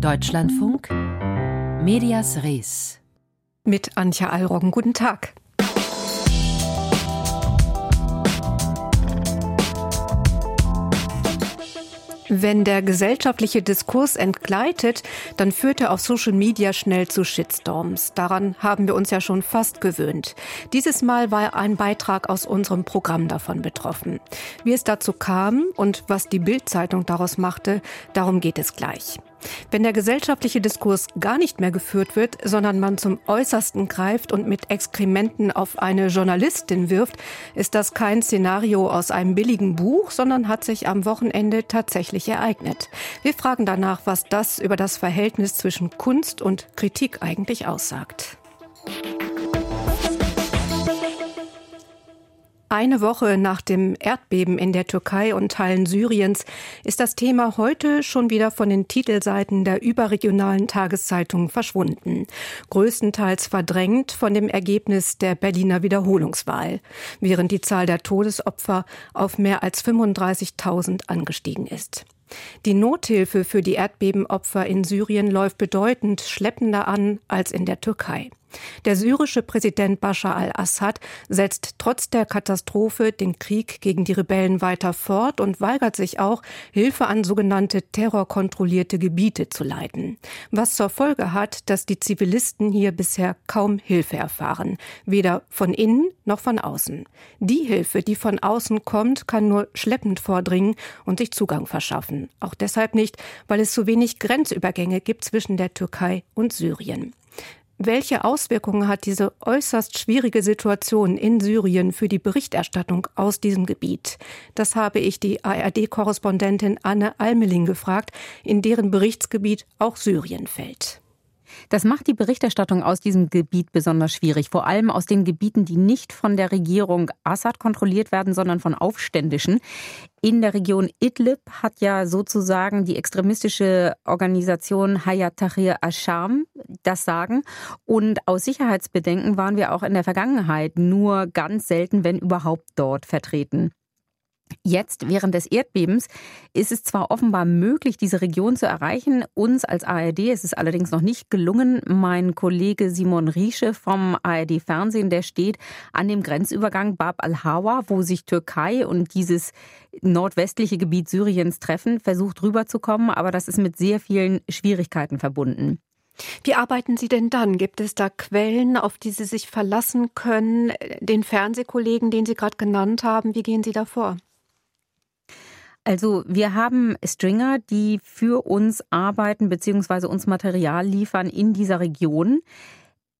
Deutschlandfunk Medias Res mit Antje Allroggen. Guten Tag. Wenn der gesellschaftliche Diskurs entgleitet, dann führt er auf Social Media schnell zu Shitstorms. Daran haben wir uns ja schon fast gewöhnt. Dieses Mal war ein Beitrag aus unserem Programm davon betroffen. Wie es dazu kam und was die Bildzeitung daraus machte, darum geht es gleich. Wenn der gesellschaftliche Diskurs gar nicht mehr geführt wird, sondern man zum Äußersten greift und mit Exkrementen auf eine Journalistin wirft, ist das kein Szenario aus einem billigen Buch, sondern hat sich am Wochenende tatsächlich ereignet. Wir fragen danach, was das über das Verhältnis zwischen Kunst und Kritik eigentlich aussagt. Eine Woche nach dem Erdbeben in der Türkei und Teilen Syriens ist das Thema heute schon wieder von den Titelseiten der überregionalen Tageszeitungen verschwunden. Größtenteils verdrängt von dem Ergebnis der Berliner Wiederholungswahl, während die Zahl der Todesopfer auf mehr als 35.000 angestiegen ist. Die Nothilfe für die Erdbebenopfer in Syrien läuft bedeutend schleppender an als in der Türkei. Der syrische Präsident Bashar al-Assad setzt trotz der Katastrophe den Krieg gegen die Rebellen weiter fort und weigert sich auch, Hilfe an sogenannte terrorkontrollierte Gebiete zu leiten. Was zur Folge hat, dass die Zivilisten hier bisher kaum Hilfe erfahren, weder von innen noch von außen. Die Hilfe, die von außen kommt, kann nur schleppend vordringen und sich Zugang verschaffen. Auch deshalb nicht, weil es zu wenig Grenzübergänge gibt zwischen der Türkei und Syrien. Welche Auswirkungen hat diese äußerst schwierige Situation in Syrien für die Berichterstattung aus diesem Gebiet? Das habe ich die ARD-Korrespondentin Anne Almeling gefragt, in deren Berichtsgebiet auch Syrien fällt. Das macht die Berichterstattung aus diesem Gebiet besonders schwierig, vor allem aus den Gebieten, die nicht von der Regierung Assad kontrolliert werden, sondern von Aufständischen. In der Region Idlib hat ja sozusagen die extremistische Organisation Hayat Tahrir Asham das Sagen. Und aus Sicherheitsbedenken waren wir auch in der Vergangenheit nur ganz selten, wenn überhaupt, dort vertreten. Jetzt, während des Erdbebens, ist es zwar offenbar möglich, diese Region zu erreichen. Uns als ARD ist es allerdings noch nicht gelungen. Mein Kollege Simon Riesche vom ARD Fernsehen, der steht an dem Grenzübergang Bab al-Hawa, wo sich Türkei und dieses nordwestliche Gebiet Syriens treffen, versucht rüberzukommen, aber das ist mit sehr vielen Schwierigkeiten verbunden. Wie arbeiten Sie denn dann? Gibt es da Quellen, auf die Sie sich verlassen können? Den Fernsehkollegen, den Sie gerade genannt haben, wie gehen Sie da vor? Also wir haben Stringer, die für uns arbeiten bzw. uns Material liefern in dieser Region.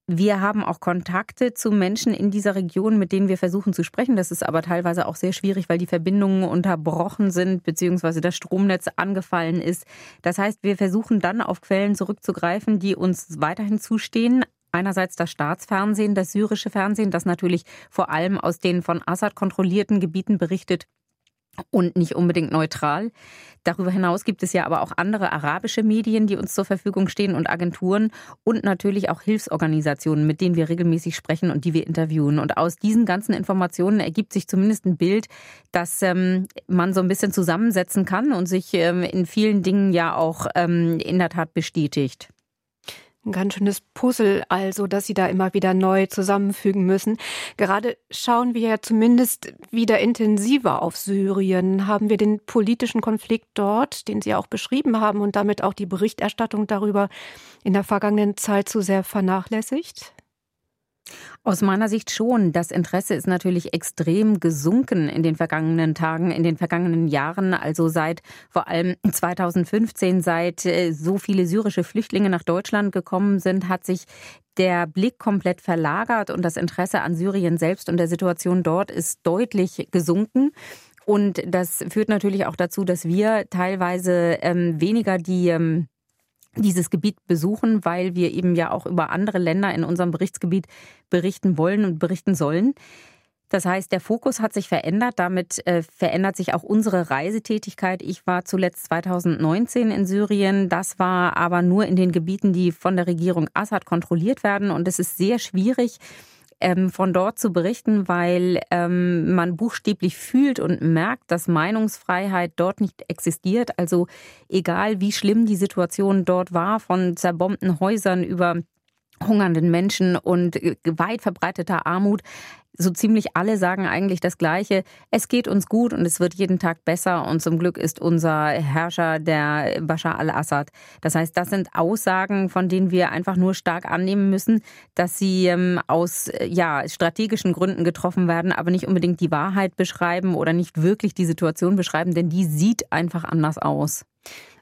Wir haben auch Kontakte zu Menschen in dieser Region, mit denen wir versuchen zu sprechen. Das ist aber teilweise auch sehr schwierig, weil die Verbindungen unterbrochen sind, beziehungsweise das Stromnetz angefallen ist. Das heißt, wir versuchen dann auf Quellen zurückzugreifen, die uns weiterhin zustehen. Einerseits das Staatsfernsehen, das syrische Fernsehen, das natürlich vor allem aus den von Assad kontrollierten Gebieten berichtet und nicht unbedingt neutral. Darüber hinaus gibt es ja aber auch andere arabische Medien, die uns zur Verfügung stehen und Agenturen und natürlich auch Hilfsorganisationen, mit denen wir regelmäßig sprechen und die wir interviewen. Und aus diesen ganzen Informationen ergibt sich zumindest ein Bild, dass ähm, man so ein bisschen zusammensetzen kann und sich ähm, in vielen Dingen ja auch ähm, in der Tat bestätigt. Ein ganz schönes Puzzle also, das Sie da immer wieder neu zusammenfügen müssen. Gerade schauen wir ja zumindest wieder intensiver auf Syrien. Haben wir den politischen Konflikt dort, den Sie auch beschrieben haben und damit auch die Berichterstattung darüber in der vergangenen Zeit zu sehr vernachlässigt? Aus meiner Sicht schon. Das Interesse ist natürlich extrem gesunken in den vergangenen Tagen, in den vergangenen Jahren. Also seit vor allem 2015, seit äh, so viele syrische Flüchtlinge nach Deutschland gekommen sind, hat sich der Blick komplett verlagert und das Interesse an Syrien selbst und der Situation dort ist deutlich gesunken. Und das führt natürlich auch dazu, dass wir teilweise ähm, weniger die ähm, dieses Gebiet besuchen, weil wir eben ja auch über andere Länder in unserem Berichtsgebiet berichten wollen und berichten sollen. Das heißt, der Fokus hat sich verändert. Damit äh, verändert sich auch unsere Reisetätigkeit. Ich war zuletzt 2019 in Syrien. Das war aber nur in den Gebieten, die von der Regierung Assad kontrolliert werden. Und es ist sehr schwierig, ähm, von dort zu berichten, weil ähm, man buchstäblich fühlt und merkt, dass Meinungsfreiheit dort nicht existiert. Also egal wie schlimm die Situation dort war, von zerbombten Häusern über hungernden Menschen und weit verbreiteter Armut. So ziemlich alle sagen eigentlich das Gleiche. Es geht uns gut und es wird jeden Tag besser und zum Glück ist unser Herrscher der Bashar al-Assad. Das heißt, das sind Aussagen, von denen wir einfach nur stark annehmen müssen, dass sie ähm, aus ja, strategischen Gründen getroffen werden, aber nicht unbedingt die Wahrheit beschreiben oder nicht wirklich die Situation beschreiben, denn die sieht einfach anders aus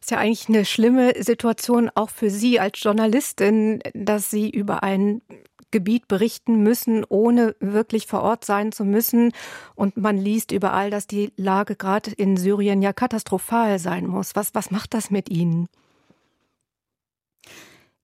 ist ja eigentlich eine schlimme Situation auch für Sie als Journalistin, dass Sie über ein Gebiet berichten müssen, ohne wirklich vor Ort sein zu müssen. Und man liest überall, dass die Lage gerade in Syrien ja katastrophal sein muss. Was, was macht das mit Ihnen?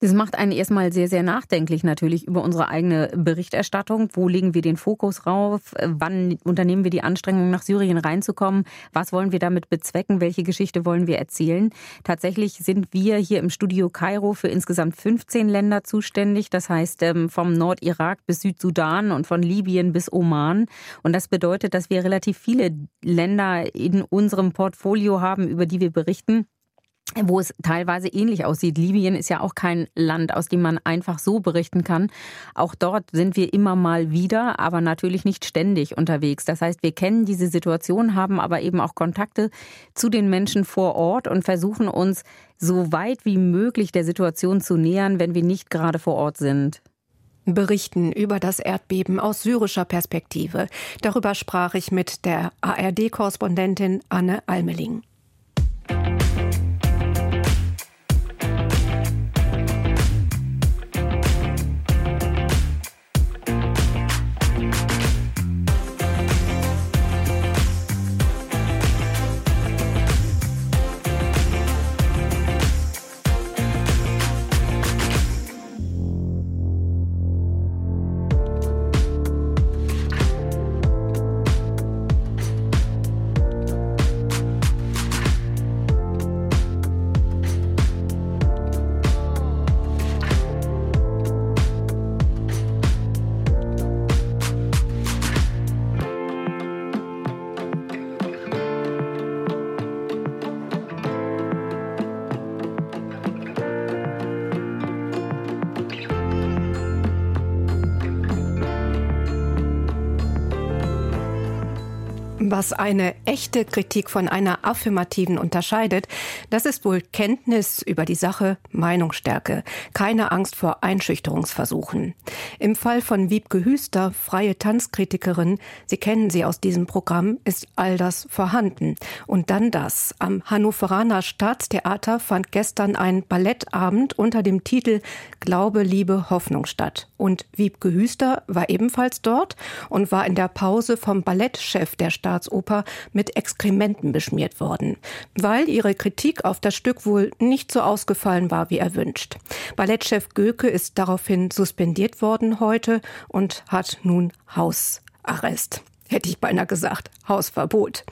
Das macht einen erstmal sehr, sehr nachdenklich natürlich über unsere eigene Berichterstattung. Wo legen wir den Fokus rauf? Wann unternehmen wir die Anstrengung, nach Syrien reinzukommen? Was wollen wir damit bezwecken? Welche Geschichte wollen wir erzählen? Tatsächlich sind wir hier im Studio Kairo für insgesamt 15 Länder zuständig. Das heißt, ähm, vom Nordirak bis Südsudan und von Libyen bis Oman. Und das bedeutet, dass wir relativ viele Länder in unserem Portfolio haben, über die wir berichten wo es teilweise ähnlich aussieht. Libyen ist ja auch kein Land, aus dem man einfach so berichten kann. Auch dort sind wir immer mal wieder, aber natürlich nicht ständig unterwegs. Das heißt, wir kennen diese Situation, haben aber eben auch Kontakte zu den Menschen vor Ort und versuchen uns so weit wie möglich der Situation zu nähern, wenn wir nicht gerade vor Ort sind. Berichten über das Erdbeben aus syrischer Perspektive. Darüber sprach ich mit der ARD-Korrespondentin Anne Almeling. Was eine echte Kritik von einer affirmativen unterscheidet, das ist wohl Kenntnis über die Sache, Meinungsstärke, keine Angst vor Einschüchterungsversuchen. Im Fall von Wiebke Hüster, freie Tanzkritikerin, Sie kennen sie aus diesem Programm, ist all das vorhanden. Und dann das. Am Hannoveraner Staatstheater fand gestern ein Ballettabend unter dem Titel Glaube, Liebe, Hoffnung statt. Und Wiebke Hüster war ebenfalls dort und war in der Pause vom Ballettchef der Staats Staatsoper mit Exkrementen beschmiert worden, weil ihre Kritik auf das Stück wohl nicht so ausgefallen war wie erwünscht. Ballettchef Göke ist daraufhin suspendiert worden heute und hat nun Hausarrest. Hätte ich beinahe gesagt, Hausverbot.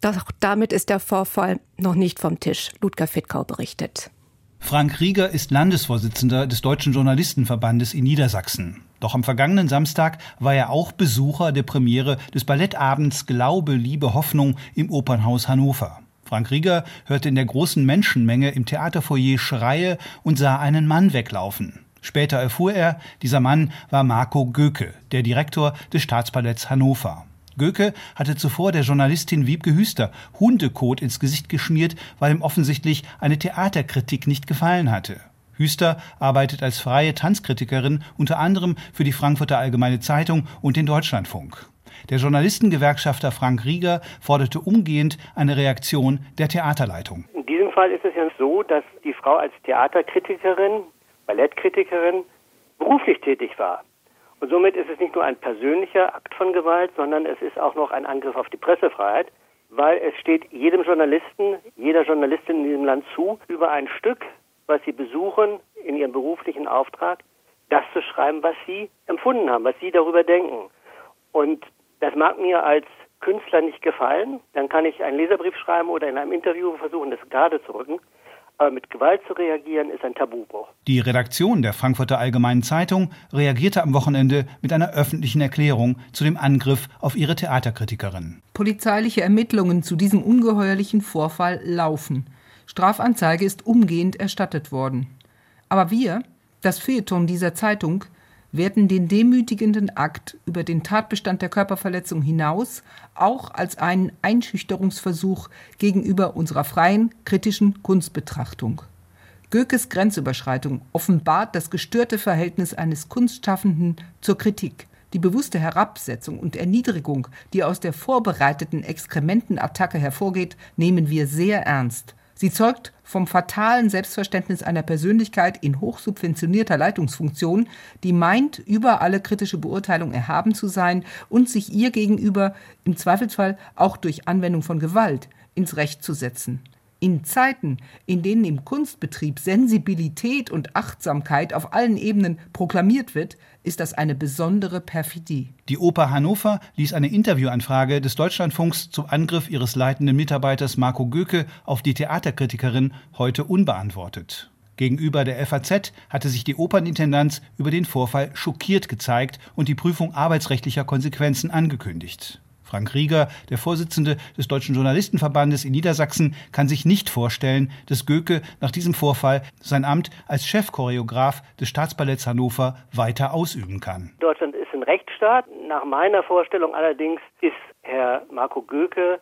Doch damit ist der Vorfall noch nicht vom Tisch. Ludger Fittkau berichtet. Frank Rieger ist Landesvorsitzender des Deutschen Journalistenverbandes in Niedersachsen. Doch am vergangenen Samstag war er auch Besucher der Premiere des Ballettabends Glaube, Liebe, Hoffnung im Opernhaus Hannover. Frank Rieger hörte in der großen Menschenmenge im Theaterfoyer Schreie und sah einen Mann weglaufen. Später erfuhr er, dieser Mann war Marco Göke, der Direktor des Staatsballetts Hannover. Göke hatte zuvor der Journalistin Wiebke Hüster Hundekot ins Gesicht geschmiert, weil ihm offensichtlich eine Theaterkritik nicht gefallen hatte. Hüster arbeitet als freie Tanzkritikerin unter anderem für die Frankfurter Allgemeine Zeitung und den Deutschlandfunk. Der Journalistengewerkschafter Frank Rieger forderte umgehend eine Reaktion der Theaterleitung. In diesem Fall ist es ja so, dass die Frau als Theaterkritikerin, Ballettkritikerin beruflich tätig war. Und somit ist es nicht nur ein persönlicher Akt von Gewalt, sondern es ist auch noch ein Angriff auf die Pressefreiheit, weil es steht jedem Journalisten, jeder Journalistin in diesem Land zu, über ein Stück was sie besuchen in ihrem beruflichen Auftrag, das zu schreiben, was sie empfunden haben, was sie darüber denken. Und das mag mir als Künstler nicht gefallen, dann kann ich einen Leserbrief schreiben oder in einem Interview versuchen, das gerade zu rücken. Aber mit Gewalt zu reagieren ist ein Tabubruch. Die Redaktion der Frankfurter Allgemeinen Zeitung reagierte am Wochenende mit einer öffentlichen Erklärung zu dem Angriff auf ihre Theaterkritikerin. Polizeiliche Ermittlungen zu diesem ungeheuerlichen Vorfall laufen. Strafanzeige ist umgehend erstattet worden. Aber wir, das Feuilleton dieser Zeitung, werten den demütigenden Akt über den Tatbestand der Körperverletzung hinaus auch als einen Einschüchterungsversuch gegenüber unserer freien, kritischen Kunstbetrachtung. Goekes Grenzüberschreitung offenbart das gestörte Verhältnis eines Kunstschaffenden zur Kritik. Die bewusste Herabsetzung und Erniedrigung, die aus der vorbereiteten Exkrementenattacke hervorgeht, nehmen wir sehr ernst. Sie zeugt vom fatalen Selbstverständnis einer Persönlichkeit in hochsubventionierter Leitungsfunktion, die meint, über alle kritische Beurteilung erhaben zu sein und sich ihr gegenüber im Zweifelsfall auch durch Anwendung von Gewalt ins Recht zu setzen. In Zeiten, in denen im Kunstbetrieb Sensibilität und Achtsamkeit auf allen Ebenen proklamiert wird, ist das eine besondere Perfidie. Die Oper Hannover ließ eine Interviewanfrage des Deutschlandfunks zum Angriff ihres leitenden Mitarbeiters Marco Göke auf die Theaterkritikerin heute unbeantwortet. Gegenüber der FAZ hatte sich die Opernintendanz über den Vorfall schockiert gezeigt und die Prüfung arbeitsrechtlicher Konsequenzen angekündigt. Frank Rieger, der Vorsitzende des Deutschen Journalistenverbandes in Niedersachsen, kann sich nicht vorstellen, dass Göke nach diesem Vorfall sein Amt als Chefchoreograf des Staatsballetts Hannover weiter ausüben kann. Deutschland ist ein Rechtsstaat. Nach meiner Vorstellung allerdings ist Herr Marco Göke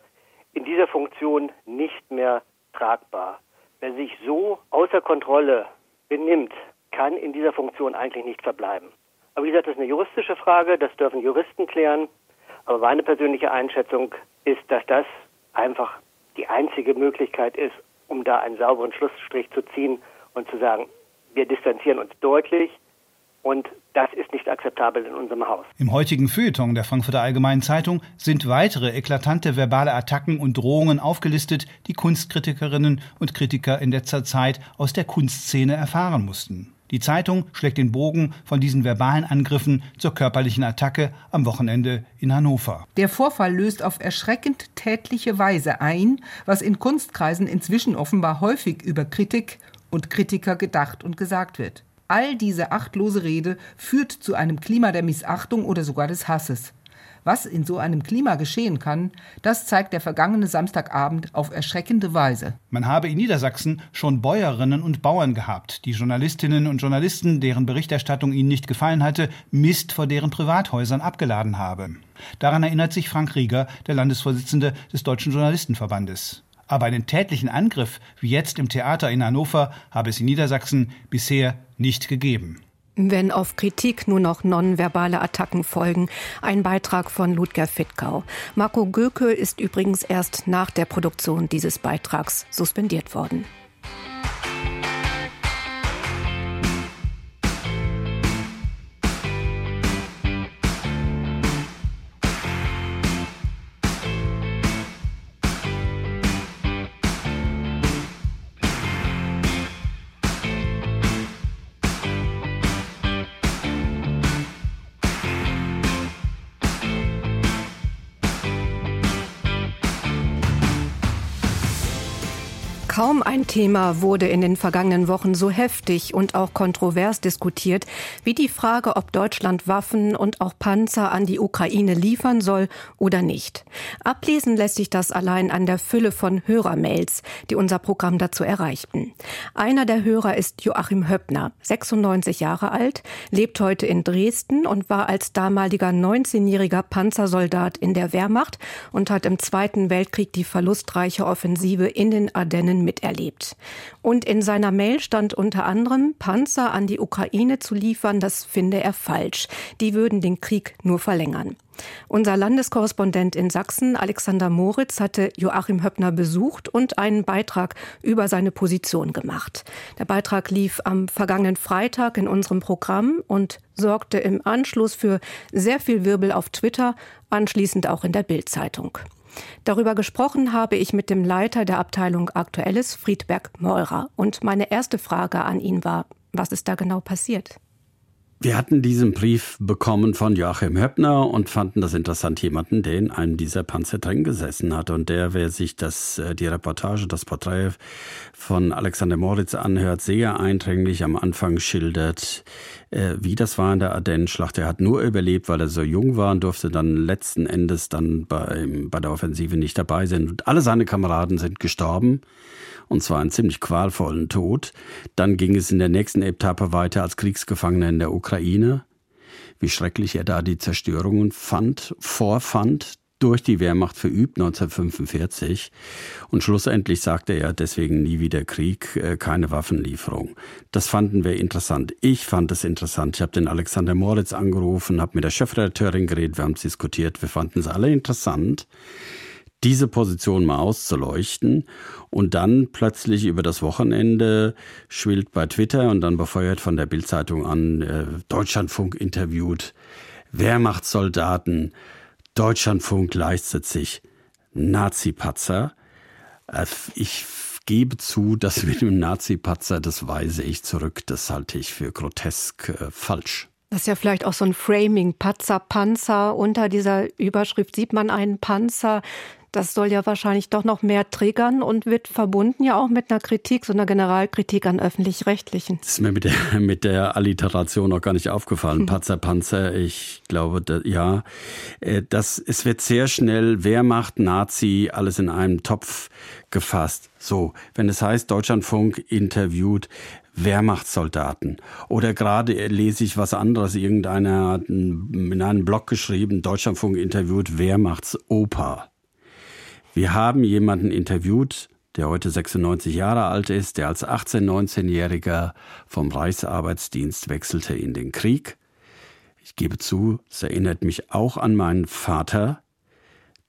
in dieser Funktion nicht mehr tragbar. Wer sich so außer Kontrolle benimmt, kann in dieser Funktion eigentlich nicht verbleiben. Aber wie gesagt, das ist eine juristische Frage, das dürfen Juristen klären. Aber meine persönliche Einschätzung ist, dass das einfach die einzige Möglichkeit ist, um da einen sauberen Schlussstrich zu ziehen und zu sagen, wir distanzieren uns deutlich und das ist nicht akzeptabel in unserem Haus. Im heutigen Feuilleton der Frankfurter Allgemeinen Zeitung sind weitere eklatante verbale Attacken und Drohungen aufgelistet, die Kunstkritikerinnen und Kritiker in letzter Zeit aus der Kunstszene erfahren mussten. Die Zeitung schlägt den Bogen von diesen verbalen Angriffen zur körperlichen Attacke am Wochenende in Hannover. Der Vorfall löst auf erschreckend tätliche Weise ein, was in Kunstkreisen inzwischen offenbar häufig über Kritik und Kritiker gedacht und gesagt wird. All diese achtlose Rede führt zu einem Klima der Missachtung oder sogar des Hasses. Was in so einem Klima geschehen kann, das zeigt der vergangene Samstagabend auf erschreckende Weise. Man habe in Niedersachsen schon Bäuerinnen und Bauern gehabt, die Journalistinnen und Journalisten, deren Berichterstattung ihnen nicht gefallen hatte, Mist vor deren Privathäusern abgeladen habe. Daran erinnert sich Frank Rieger, der Landesvorsitzende des Deutschen Journalistenverbandes. Aber einen tätlichen Angriff wie jetzt im Theater in Hannover habe es in Niedersachsen bisher nicht gegeben. Wenn auf Kritik nur noch nonverbale Attacken folgen. Ein Beitrag von Ludger Fittgau. Marco Göke ist übrigens erst nach der Produktion dieses Beitrags suspendiert worden. Kaum ein Thema wurde in den vergangenen Wochen so heftig und auch kontrovers diskutiert wie die Frage, ob Deutschland Waffen und auch Panzer an die Ukraine liefern soll oder nicht. Ablesen lässt sich das allein an der Fülle von Hörermails, die unser Programm dazu erreichten. Einer der Hörer ist Joachim Höppner, 96 Jahre alt, lebt heute in Dresden und war als damaliger 19-jähriger Panzersoldat in der Wehrmacht und hat im Zweiten Weltkrieg die verlustreiche Offensive in den Ardennen miterlebt. Und in seiner Mail stand unter anderem, Panzer an die Ukraine zu liefern, das finde er falsch. Die würden den Krieg nur verlängern. Unser Landeskorrespondent in Sachsen, Alexander Moritz, hatte Joachim Höppner besucht und einen Beitrag über seine Position gemacht. Der Beitrag lief am vergangenen Freitag in unserem Programm und sorgte im Anschluss für sehr viel Wirbel auf Twitter, anschließend auch in der Bildzeitung. Darüber gesprochen habe ich mit dem Leiter der Abteilung Aktuelles, Friedberg Meurer. Und meine erste Frage an ihn war, was ist da genau passiert? Wir hatten diesen Brief bekommen von Joachim Höppner und fanden das interessant, jemanden, der in einem dieser Panzer drin gesessen hat. Und der, wer sich das, äh, die Reportage, das Porträt von Alexander Moritz anhört, sehr eindringlich am Anfang schildert, äh, wie das war in der Ardennes-Schlacht. Er hat nur überlebt, weil er so jung war und durfte dann letzten Endes dann bei, bei der Offensive nicht dabei sein. Und alle seine Kameraden sind gestorben und zwar einen ziemlich qualvollen Tod. Dann ging es in der nächsten Etappe weiter als Kriegsgefangener in der Ukraine. Wie schrecklich er da die Zerstörungen fand, vorfand, durch die Wehrmacht verübt 1945 und schlussendlich sagte er deswegen nie wieder Krieg, äh, keine Waffenlieferung. Das fanden wir interessant. Ich fand es interessant. Ich habe den Alexander Moritz angerufen, habe mit der Chefredakteurin geredet, wir haben es diskutiert, wir fanden es alle interessant diese Position mal auszuleuchten. Und dann plötzlich über das Wochenende schwillt bei Twitter und dann befeuert von der Bildzeitung an, äh, Deutschlandfunk interviewt, Wehrmachtssoldaten, Deutschlandfunk leistet sich Nazi-Patzer. Äh, ich gebe zu, dass mit dem Nazi-Patzer, das weise ich zurück, das halte ich für grotesk äh, falsch. Das ist ja vielleicht auch so ein Framing, Patzer, Panzer. Unter dieser Überschrift sieht man einen Panzer. Das soll ja wahrscheinlich doch noch mehr triggern und wird verbunden ja auch mit einer Kritik, so einer Generalkritik an öffentlich-rechtlichen. Das ist mir mit der, mit der Alliteration noch gar nicht aufgefallen. Hm. Panzer, Panzer, ich glaube, da, ja. Äh, das, es wird sehr schnell Wehrmacht, Nazi, alles in einem Topf gefasst. So, wenn es heißt, Deutschlandfunk interviewt Wehrmachtssoldaten. Oder gerade lese ich was anderes, irgendeiner hat in einem Blog geschrieben, Deutschlandfunk interviewt Wehrmachtsoper. Wir haben jemanden interviewt, der heute 96 Jahre alt ist, der als 18-, 19-Jähriger vom Reichsarbeitsdienst wechselte in den Krieg. Ich gebe zu, es erinnert mich auch an meinen Vater,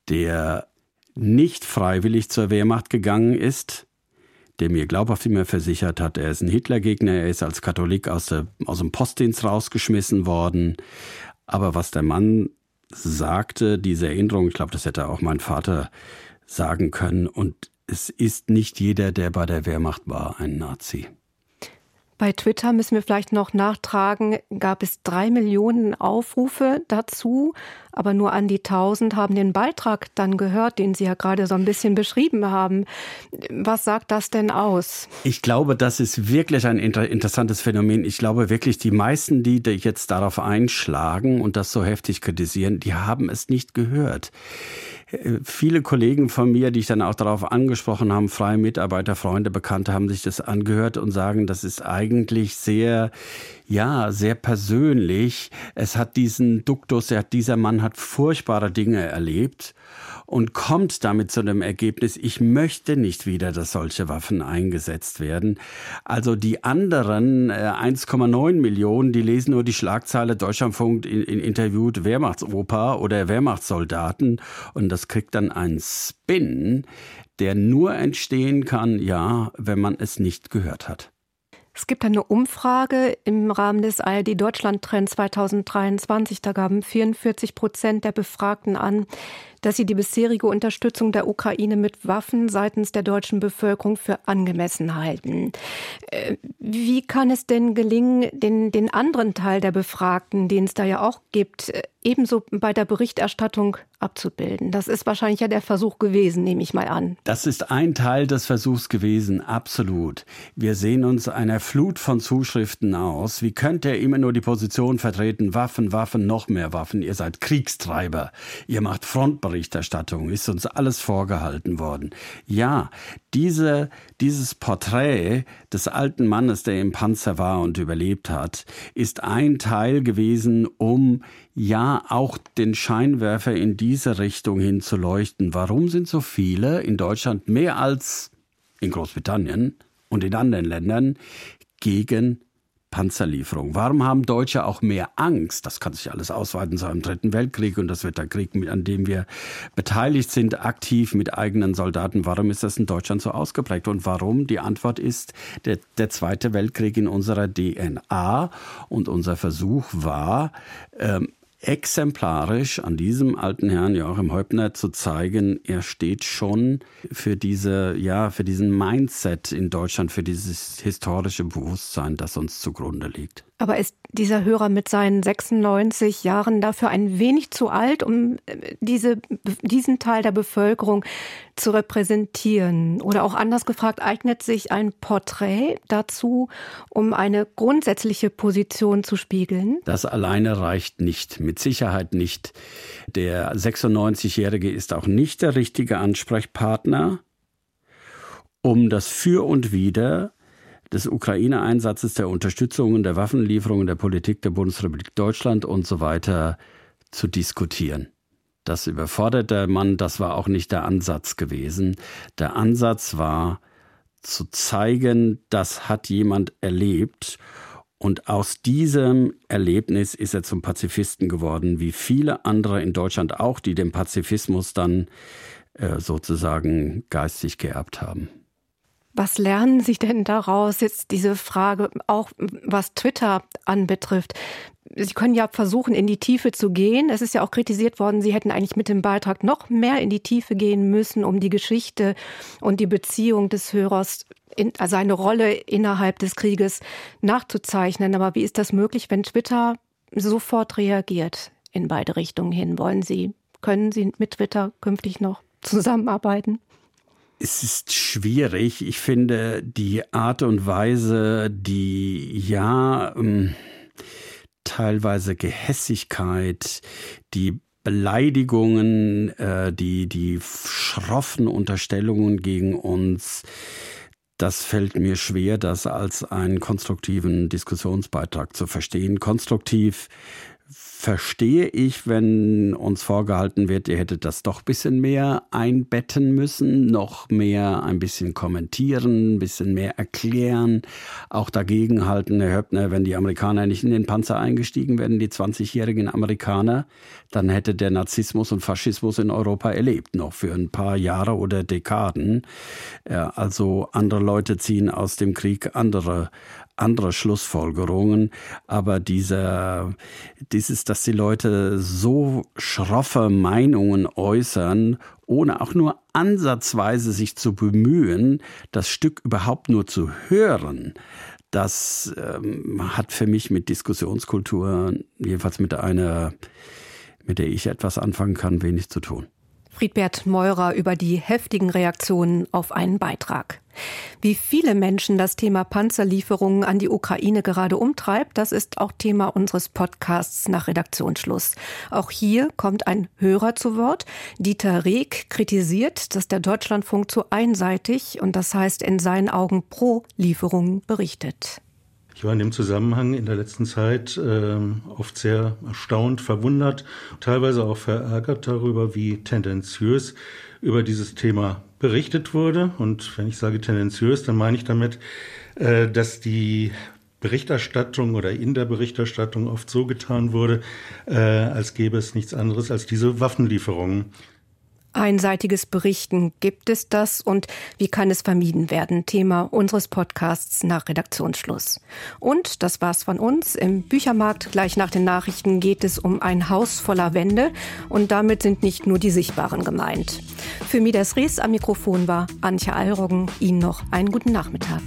der nicht freiwillig zur Wehrmacht gegangen ist, der mir glaubhaft immer versichert hat, er ist ein Hitlergegner, er ist als Katholik aus, der, aus dem Postdienst rausgeschmissen worden. Aber was der Mann sagte, diese Erinnerung, ich glaube, das hätte auch mein Vater sagen können. Und es ist nicht jeder, der bei der Wehrmacht war, ein Nazi. Bei Twitter müssen wir vielleicht noch nachtragen, gab es drei Millionen Aufrufe dazu, aber nur an die tausend haben den Beitrag dann gehört, den Sie ja gerade so ein bisschen beschrieben haben. Was sagt das denn aus? Ich glaube, das ist wirklich ein inter interessantes Phänomen. Ich glaube wirklich, die meisten, die jetzt darauf einschlagen und das so heftig kritisieren, die haben es nicht gehört viele Kollegen von mir, die ich dann auch darauf angesprochen habe, freie Mitarbeiter, Freunde, Bekannte, haben sich das angehört und sagen, das ist eigentlich sehr, ja, sehr persönlich. Es hat diesen Duktus, er dieser Mann hat furchtbare Dinge erlebt und kommt damit zu dem Ergebnis, ich möchte nicht wieder, dass solche Waffen eingesetzt werden. Also die anderen äh, 1,9 Millionen, die lesen nur die Schlagzeile Deutschlandfunk in, in interviewt Wehrmachtsoper oder Wehrmachtssoldaten und das kriegt dann einen Spin, der nur entstehen kann, ja, wenn man es nicht gehört hat. Es gibt eine Umfrage im Rahmen des ARD Deutschland Trend 2023. Da gaben 44 Prozent der Befragten an, dass sie die bisherige Unterstützung der Ukraine mit Waffen seitens der deutschen Bevölkerung für angemessen halten. Äh, wie kann es denn gelingen, den, den anderen Teil der Befragten, den es da ja auch gibt, äh, ebenso bei der Berichterstattung abzubilden? Das ist wahrscheinlich ja der Versuch gewesen, nehme ich mal an. Das ist ein Teil des Versuchs gewesen, absolut. Wir sehen uns einer Flut von Zuschriften aus. Wie könnt ihr immer nur die Position vertreten, Waffen, Waffen, noch mehr Waffen? Ihr seid Kriegstreiber. Ihr macht Frontbericht. Berichterstattung ist uns alles vorgehalten worden. Ja, diese, dieses Porträt des alten Mannes, der im Panzer war und überlebt hat, ist ein Teil gewesen, um ja auch den Scheinwerfer in diese Richtung hin zu leuchten. Warum sind so viele in Deutschland mehr als in Großbritannien und in anderen Ländern gegen Panzerlieferung? Warum haben Deutsche auch mehr Angst? Das kann sich alles ausweiten zu einem dritten Weltkrieg und das wird der Krieg, an dem wir beteiligt sind, aktiv mit eigenen Soldaten. Warum ist das in Deutschland so ausgeprägt? Und warum? Die Antwort ist der, der Zweite Weltkrieg in unserer DNA und unser Versuch war, ähm, exemplarisch an diesem alten Herrn Joachim Häupner zu zeigen, er steht schon für diese, ja, für diesen Mindset in Deutschland, für dieses historische Bewusstsein, das uns zugrunde liegt. Aber ist dieser Hörer mit seinen 96 Jahren dafür ein wenig zu alt, um äh, diese, diesen Teil der Bevölkerung zu repräsentieren? Oder auch anders gefragt, eignet sich ein Porträt dazu, um eine grundsätzliche Position zu spiegeln? Das alleine reicht nicht, mit Sicherheit nicht. Der 96-Jährige ist auch nicht der richtige Ansprechpartner, um das Für und Wider des Ukraine-Einsatzes, der Unterstützung der Waffenlieferungen, der Politik der Bundesrepublik Deutschland und so weiter zu diskutieren. Das überforderte man, das war auch nicht der Ansatz gewesen. Der Ansatz war zu zeigen, das hat jemand erlebt und aus diesem Erlebnis ist er zum Pazifisten geworden, wie viele andere in Deutschland auch, die den Pazifismus dann äh, sozusagen geistig geerbt haben. Was lernen Sie denn daraus jetzt diese Frage, auch was Twitter anbetrifft? Sie können ja versuchen, in die Tiefe zu gehen. Es ist ja auch kritisiert worden, Sie hätten eigentlich mit dem Beitrag noch mehr in die Tiefe gehen müssen, um die Geschichte und die Beziehung des Hörers, in, also seine Rolle innerhalb des Krieges nachzuzeichnen. Aber wie ist das möglich, wenn Twitter sofort reagiert in beide Richtungen hin? Wollen Sie, können Sie mit Twitter künftig noch zusammenarbeiten? Es ist schwierig. Ich finde die Art und Weise, die ja ähm, teilweise Gehässigkeit, die Beleidigungen, äh, die, die schroffen Unterstellungen gegen uns, das fällt mir schwer, das als einen konstruktiven Diskussionsbeitrag zu verstehen. Konstruktiv verstehe ich, wenn uns vorgehalten wird, ihr hättet das doch ein bisschen mehr einbetten müssen, noch mehr ein bisschen kommentieren, ein bisschen mehr erklären, auch dagegen halten, Herr Höppner, wenn die Amerikaner nicht in den Panzer eingestiegen wären, die 20-jährigen Amerikaner, dann hätte der Narzissmus und Faschismus in Europa erlebt, noch für ein paar Jahre oder Dekaden. Also andere Leute ziehen aus dem Krieg andere andere Schlussfolgerungen, aber dieser, dieses, dass die Leute so schroffe Meinungen äußern, ohne auch nur ansatzweise sich zu bemühen, das Stück überhaupt nur zu hören, das ähm, hat für mich mit Diskussionskultur, jedenfalls mit einer, mit der ich etwas anfangen kann, wenig zu tun. Friedbert Meurer über die heftigen Reaktionen auf einen Beitrag. Wie viele Menschen das Thema Panzerlieferungen an die Ukraine gerade umtreibt, das ist auch Thema unseres Podcasts nach Redaktionsschluss. Auch hier kommt ein Hörer zu Wort. Dieter Reg kritisiert, dass der Deutschlandfunk zu einseitig und das heißt in seinen Augen pro Lieferungen berichtet. Ich war in dem Zusammenhang in der letzten Zeit äh, oft sehr erstaunt, verwundert, teilweise auch verärgert darüber, wie tendenziös über dieses Thema berichtet wurde. Und wenn ich sage tendenziös, dann meine ich damit, äh, dass die Berichterstattung oder in der Berichterstattung oft so getan wurde, äh, als gäbe es nichts anderes als diese Waffenlieferungen. Einseitiges Berichten gibt es das und wie kann es vermieden werden? Thema unseres Podcasts nach Redaktionsschluss. Und das war's von uns. Im Büchermarkt gleich nach den Nachrichten geht es um ein Haus voller Wände und damit sind nicht nur die Sichtbaren gemeint. Für Midas Rees am Mikrofon war Antje Allroggen. Ihnen noch einen guten Nachmittag.